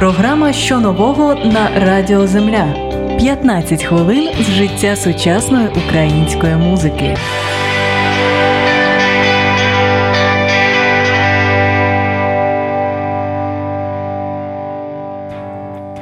Програма що нового на Радіо Земля. 15 хвилин з життя сучасної української музики.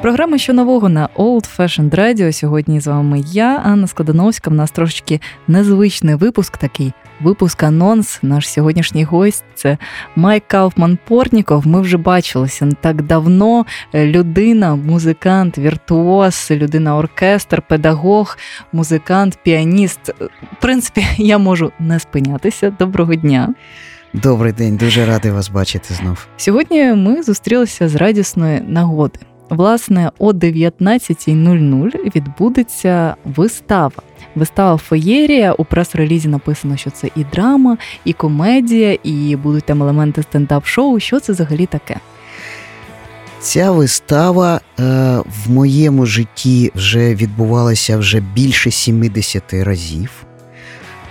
Програма що нового на Old Fashioned Radio. Сьогодні з вами я, Анна Складановська. У нас трошечки незвичний випуск такий. Випуск анонс. Наш сьогоднішній гость це Майк Кауфман Портніков. Ми вже бачилися не так давно. Людина, музикант, віртуоз, людина оркестр, педагог, музикант, піаніст. В принципі, я можу не спинятися. Доброго дня. Добрий день, дуже радий вас бачити знов. Сьогодні ми зустрілися з радісної нагоди. Власне, о 19.00 відбудеться вистава. Вистава Феєрія. У прес-релізі написано, що це і драма, і комедія, і будуть там елементи стендап-шоу. Що це взагалі таке? Ця вистава е, в моєму житті вже відбувалася вже більше 70 разів.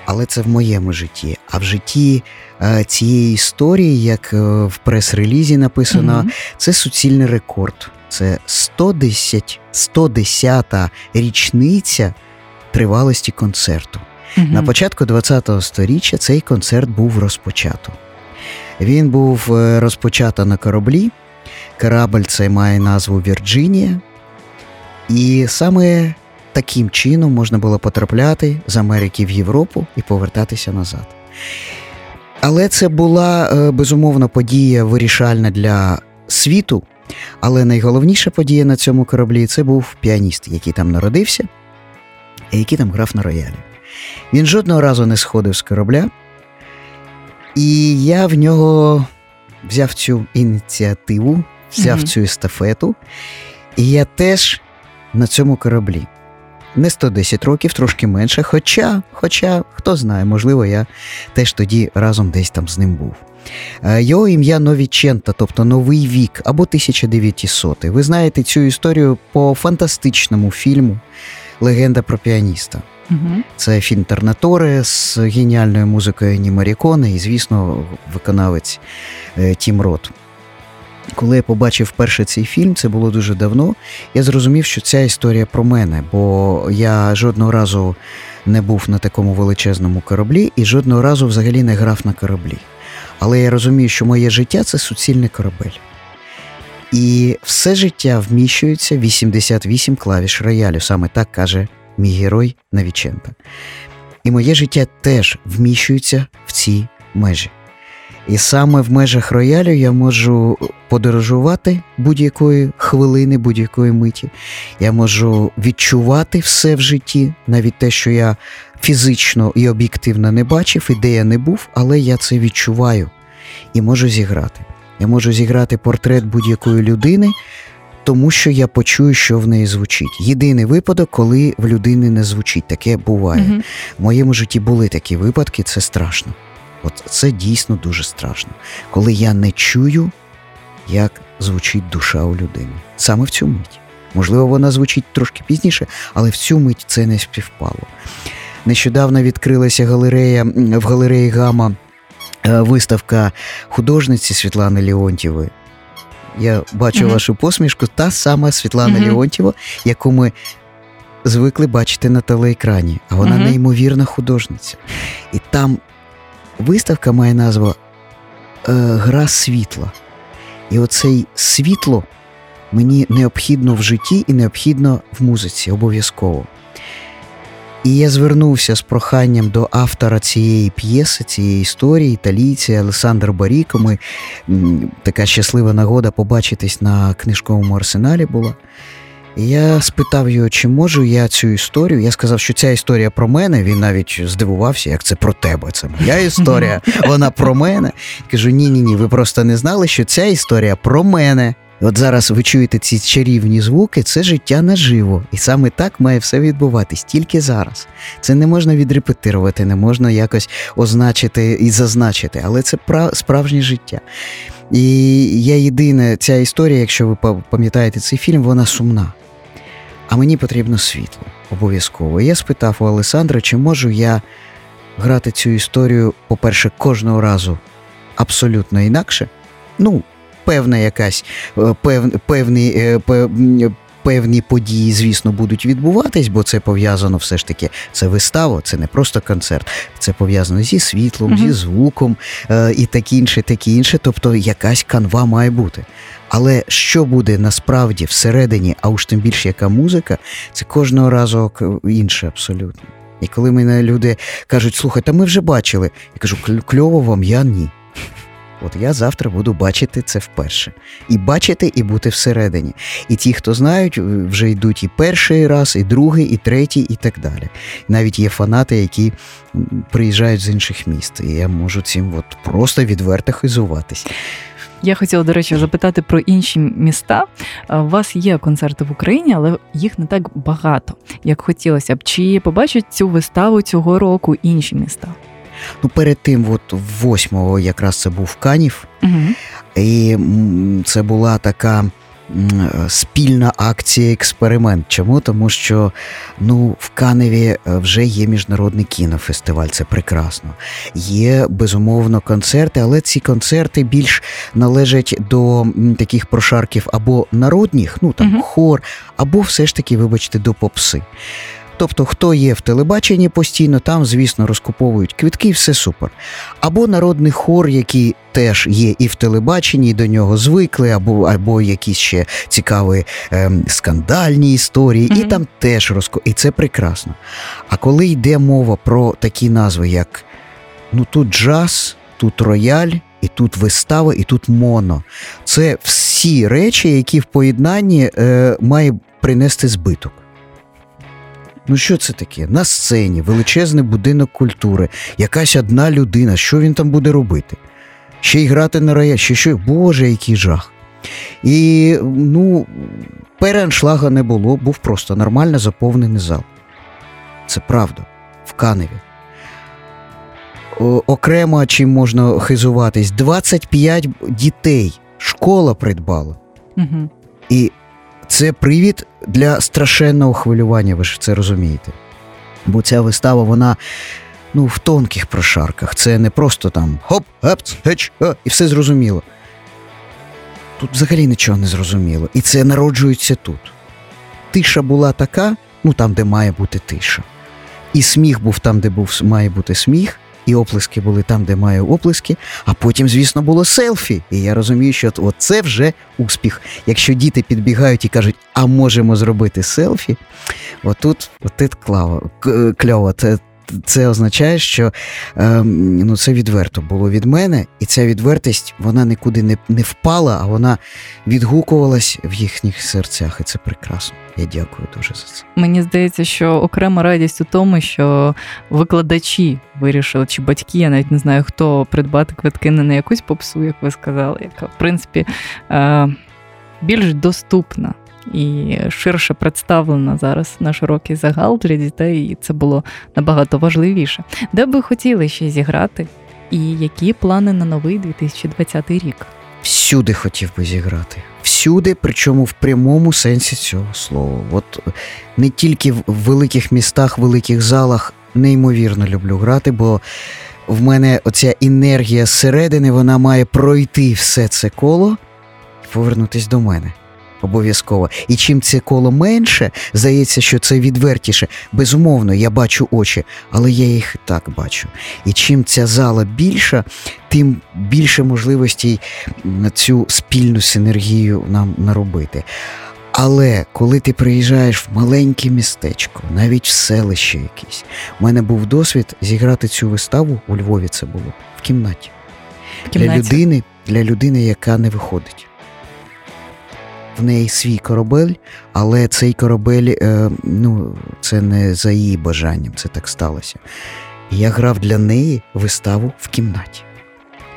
Але це в моєму житті. А в житті е, цієї історії, як е, в прес-релізі написано, mm-hmm. це суцільний рекорд. Це 110 110-та річниця тривалості концерту. Угу. На початку ХХ століття цей концерт був розпочато. Він був е, розпочато на кораблі. Корабль цей має назву Вірджинія. І саме таким чином можна було потрапляти з Америки в Європу і повертатися назад. Але це була е, безумовно подія вирішальна для світу. Але найголовніша подія на цьому кораблі це був піаніст, який там народився, і який там грав на роялі. Він жодного разу не сходив з корабля, і я в нього взяв цю ініціативу, взяв mm-hmm. цю естафету, і я теж на цьому кораблі. Не 110 років, трошки менше. Хоча, хоча, хто знає, можливо, я теж тоді разом десь там з ним був. Е, його ім'я Новічента, тобто Новий вік або 1900. Ви знаєте цю історію по фантастичному фільму Легенда про піаніста. Угу. Це фільм Тернаторе з геніальною музикою Ні Маріконе і, звісно, виконавець е, Тім Рот. Коли я побачив перше цей фільм, це було дуже давно. Я зрозумів, що ця історія про мене, бо я жодного разу не був на такому величезному кораблі і жодного разу взагалі не грав на кораблі. Але я розумію, що моє життя це суцільний корабель. І все життя вміщується 88 клавіш роялю, саме так каже мій герой Навіченко. І моє життя теж вміщується в ці межі. І саме в межах роялю я можу подорожувати будь-якої хвилини, будь-якої миті. Я можу відчувати все в житті, навіть те, що я фізично і об'єктивно не бачив, і де я не був, але я це відчуваю і можу зіграти. Я можу зіграти портрет будь-якої людини, тому що я почую, що в неї звучить. Єдиний випадок, коли в людини не звучить, таке буває. Угу. В моєму житті були такі випадки, це страшно. От це дійсно дуже страшно, коли я не чую, як звучить душа у людини. Саме в цю мить. Можливо, вона звучить трошки пізніше, але в цю мить це не співпало. Нещодавно відкрилася галерея в галереї Гама е, виставка художниці Світлани Леонтьєвої. Я бачу mm-hmm. вашу посмішку, та сама Світлана mm-hmm. Леонтьєва, яку ми звикли бачити на телеекрані, а вона mm-hmm. неймовірна художниця. І там виставка має назву е, Гра світла. І оцей світло мені необхідно в житті і необхідно в музиці обов'язково. І я звернувся з проханням до автора цієї п'єси, цієї історії, італійця Олександр Баріко. Ми така щаслива нагода побачитись на книжковому арсеналі була. Я спитав його, чи можу я цю історію. Я сказав, що ця історія про мене. Він навіть здивувався, як це про тебе. Це моя історія, вона про мене. Кажу: ні, ні, ні, ви просто не знали, що ця історія про мене. От зараз ви чуєте ці чарівні звуки, це життя наживо. І саме так має все відбуватись, тільки зараз. Це не можна відрепетирувати, не можна якось означити і зазначити, але це справжнє життя. І я єдине, ця історія, якщо ви пам'ятаєте цей фільм, вона сумна. А мені потрібно світло обов'язково. Я спитав у Олександра, чи можу я грати цю історію, по-перше, кожного разу абсолютно інакше. Ну, певна якась пев, певний. Пев, Певні події, звісно, будуть відбуватись, бо це пов'язано все ж таки. Це вистава, це не просто концерт, це пов'язано зі світлом, uh-huh. зі звуком е, і таке інше, таке інше. Тобто якась канва має бути. Але що буде насправді всередині, а уж тим більше яка музика, це кожного разу інше абсолютно. І коли мене люди кажуть, слухай, та ми вже бачили, я кажу, кльово вам, я ні. От я завтра буду бачити це вперше. І бачити, і бути всередині. І ті, хто знають, вже йдуть і перший раз, і другий, і третій, і так далі. Навіть є фанати, які приїжджають з інших міст. І я можу цим от просто відверто хизуватись. Я хотіла, до речі, запитати про інші міста. У вас є концерти в Україні, але їх не так багато, як хотілося б. Чи побачать цю виставу цього року інші міста? Ну, перед тим, от 8-го якраз це був Канів, угу. і це була така. Спільна акція експеримент. Чому? Тому що ну, в Каневі е, вже є міжнародний кінофестиваль, це прекрасно. Є безумовно концерти, але ці концерти більш належать до таких прошарків або народних, ну там uh хор, або все ж таки, вибачте, до попси. Тобто, хто є в телебаченні постійно, там, звісно, розкуповують квитки, все супер. Або народний хор, який теж є і в телебаченні, і до нього звикли, або або якісь ще цікаві ем, скандальні історії, mm-hmm. і там теж розку... І це прекрасно. А коли йде мова про такі назви, як ну тут джаз, тут рояль. І тут вистава, і тут моно. Це всі речі, які в поєднанні е, має принести збиток. Ну, що це таке? На сцені, величезний будинок культури, якась одна людина, що він там буде робити? Ще й грати на рояль, ще що, Боже, який жах. І ну, переаншлага не було, був просто нормально заповнений зал. Це правда, в Каневі. Окремо чим можна хизуватись, 25 дітей школа придбала. Угу. І це привід для страшенного хвилювання, ви ж це розумієте. Бо ця вистава, вона ну, в тонких прошарках. Це не просто там хоп, гепц, геч, о, і все зрозуміло. Тут взагалі нічого не зрозуміло. І це народжується тут. Тиша була така, ну там, де має бути тиша. І сміх був там, де був, має бути сміх і оплески були там, де маю оплески. А потім, звісно, було селфі. І я розумію, що от це вже успіх. Якщо діти підбігають і кажуть, а можемо зробити селфі, отут, отут клаво, кльово. Це це означає, що е, ну, це відверто було від мене, і ця відвертість вона нікуди не не впала, а вона відгукувалась в їхніх серцях. І це прекрасно. Я дякую дуже за це. Мені здається, що окрема радість у тому, що викладачі вирішили, чи батьки, я навіть не знаю, хто придбати квитки не на якусь попсу, як ви сказали, яка в принципі е, більш доступна і ширше представлена зараз на широкий загал для дітей, і це було набагато важливіше. Де би хотіли ще зіграти, і які плани на новий 2020 рік? Всюди хотів би зіграти. Всюди, причому в прямому сенсі цього слова. От не тільки в великих містах, великих залах неймовірно люблю грати, бо в мене оця енергія зсередини, вона має пройти все це коло і повернутися до мене обов'язково. І чим це коло менше, здається, що це відвертіше. Безумовно, я бачу очі, але я їх і так бачу. І чим ця зала більша, тим більше можливостей на цю спільну синергію нам наробити. Але коли ти приїжджаєш в маленьке містечко, навіть в селище якесь, у мене був досвід зіграти цю виставу у Львові. Це було в кімнаті. В кімнаті. Для людини, для людини, яка не виходить в неї свій корабель, але цей корабель, е, ну, це не за її бажанням, це так сталося. я грав для неї виставу в кімнаті.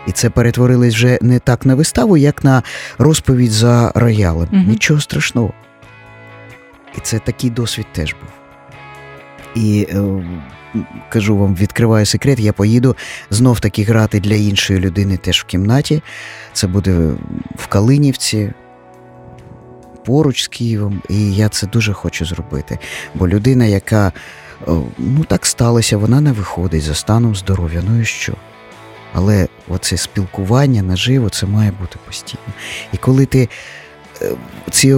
І це перетворилось вже не так на виставу, як на розповідь за роялем. Угу. Нічого страшного. І це такий досвід теж був. І е, кажу вам, відкриваю секрет, я поїду знов таки грати для іншої людини теж в кімнаті. Це буде в Калинівці поруч з Києвом, і я це дуже хочу зробити. Бо людина, яка ну так сталося, вона не виходить за станом здоров'я. Ну і що? Але оце спілкування наживо це має бути постійно. І коли ти е, ці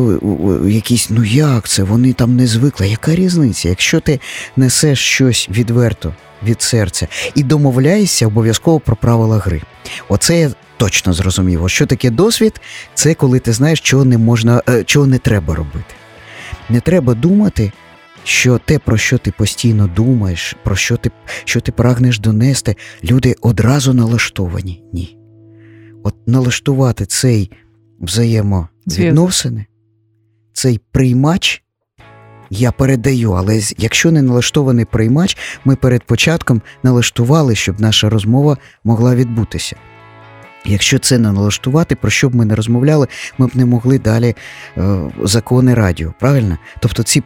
якісь, ну як це, вони там не звикли. Яка різниця? Якщо ти несеш щось відверто від серця і домовляєшся обов'язково про правила гри. Оце я точно зрозумів. Що таке досвід? Це коли ти знаєш, чого не можна, е, чого не треба робити. Не треба думати, що те, про що ти постійно думаєш, про що ти що ти прагнеш донести, люди одразу налаштовані. Ні. От налаштувати цей взаємовідносини, цей приймач. Я передаю, але якщо не налаштований приймач, ми перед початком налаштували, щоб наша розмова могла відбутися. Якщо це не налаштувати, про що б ми не розмовляли, ми б не могли далі е, закони радіо. Правильно? Тобто ці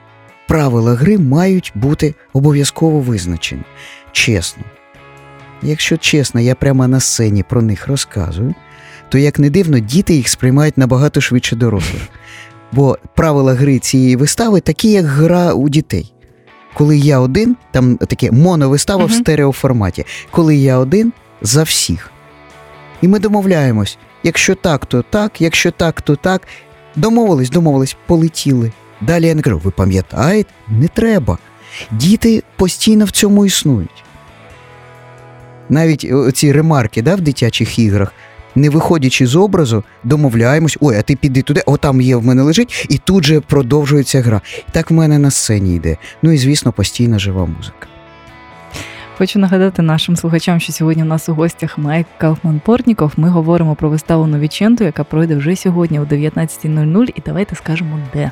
правила гри мають бути обов'язково визначені. Чесно. Якщо чесно, я прямо на сцені про них розказую, то як не дивно, діти їх сприймають набагато швидше дорослих. Бо правила гри цієї вистави такі, як гра у дітей. Коли я один, там таке моновистава uh-huh. в стереоформаті, коли я один за всіх. І ми домовляємось: якщо так, то так, якщо так, то так. Домовились, домовились, полетіли. Далі я не кажу, ви пам'ятаєте? Не треба. Діти постійно в цьому існують. Навіть ці ремарки да, в дитячих іграх, не виходячи з образу, домовляємось, ой, а ти піди туди, о, там є в мене лежить, і тут же продовжується гра. І Так в мене на сцені йде. Ну і звісно, постійна жива музика. Хочу нагадати нашим слухачам, що сьогодні у нас у гостях Майк Кауфман Портніков. Ми говоримо про виставу Новіченту, яка пройде вже сьогодні о 19.00. І давайте скажемо, де.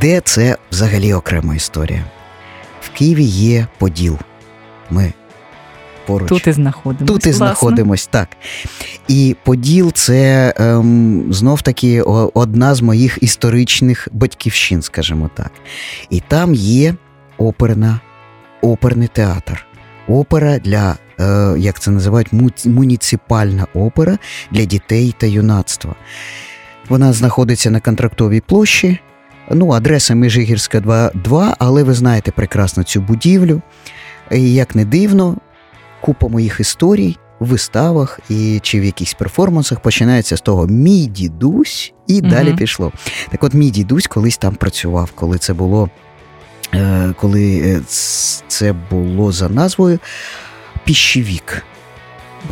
Де це взагалі окрема історія? В Києві є Поділ. Ми поруч. Тут і знаходимося. Тут і знаходимось, так. І Поділ це ем, знов таки одна з моїх історичних батьківщин, скажімо так. І там є оперна, оперний театр опера для, е, як це називають, муніципальна опера для дітей та юнацтва. Вона знаходиться на контрактовій площі. Ну, адреса Межигірська 2, але ви знаєте прекрасно цю будівлю. І Як не дивно, купа моїх історій в виставах і чи в якихось перформансах починається з того мій дідусь, і угу. далі пішло. Так от мій дідусь колись там працював, коли це було коли е, це було за назвою Піщевік.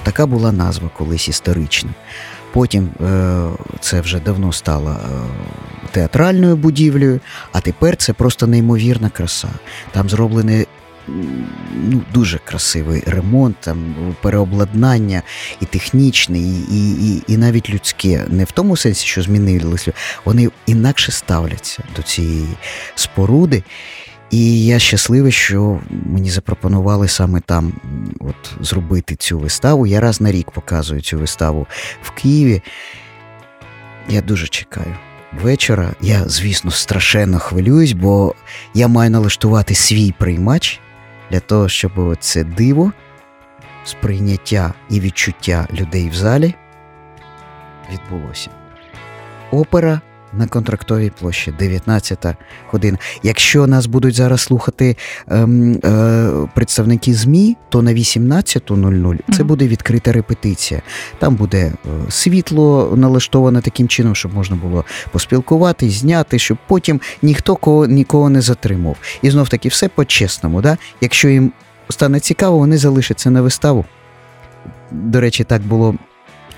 Така була назва колись історична. Потім е, це вже давно стало театральною будівлею, а тепер це просто неймовірна краса. Там зроблений ну, дуже красивий ремонт, там переобладнання і технічне, і, і, і навіть людське. Не в тому сенсі, що змінилися, вони інакше ставляться до цієї споруди. І я щасливий, що мені запропонували саме там от, зробити цю виставу. Я раз на рік показую цю виставу в Києві. Я дуже чекаю. Вечора я, звісно, страшенно хвилююсь, бо я маю налаштувати свій приймач для того, щоб це диво, сприйняття і відчуття людей в залі відбулося. Опера на контрактовій площі, 19 година. Якщо нас будуть зараз слухати ем, е, представники ЗМІ, то на 18.00 це буде відкрита репетиція. Там буде е, світло налаштоване таким чином, щоб можна було поспілкуватись, зняти, щоб потім ніхто кого нікого не затримав. І знов таки все по-чесному. Да? Якщо їм стане цікаво, вони залишаться на виставу. До речі, так було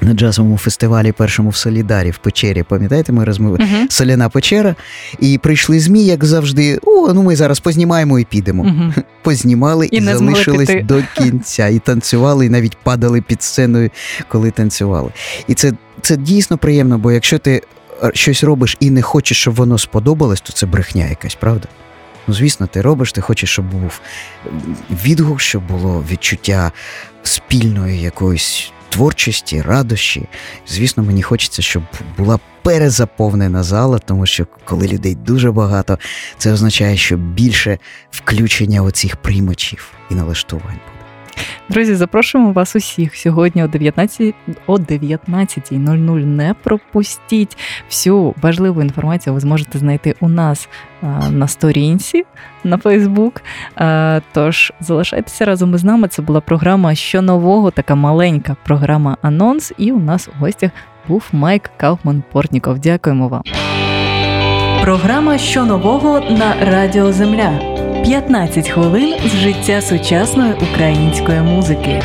на джазовому фестивалі першому в Солідарі в печері. Пам'ятаєте, ми розмови uh-huh. соляна печера. І прийшли змі, як завжди. О, ну ми зараз познімаємо і підемо. Uh-huh. Познімали і, і залишились до кінця. І танцювали, і навіть падали під сценою, коли танцювали. І це, це дійсно приємно, бо якщо ти е, щось робиш і не хочеш, щоб воно сподобалось, то це брехня якась, правда? Ну, звісно, ти робиш, ти хочеш, щоб був відгук, щоб було відчуття спільної якоїсь творчості, радощі. Звісно, мені хочеться, щоб була перезаповнена зала, тому що коли людей дуже багато, це означає, що більше включення оцих приймачів і налаштувань. Друзі, запрошуємо вас усіх сьогодні о 19 о 19.00. Не пропустіть всю важливу інформацію. Ви зможете знайти у нас на сторінці на Фейсбук. Тож залишайтеся разом із нами. Це була програма що нового, така маленька програма Анонс. І у нас у гостях був Майк Кауфман Портніков. Дякуємо вам. Програма що нового на Радіо Земля. 15 хвилин з життя сучасної української музики.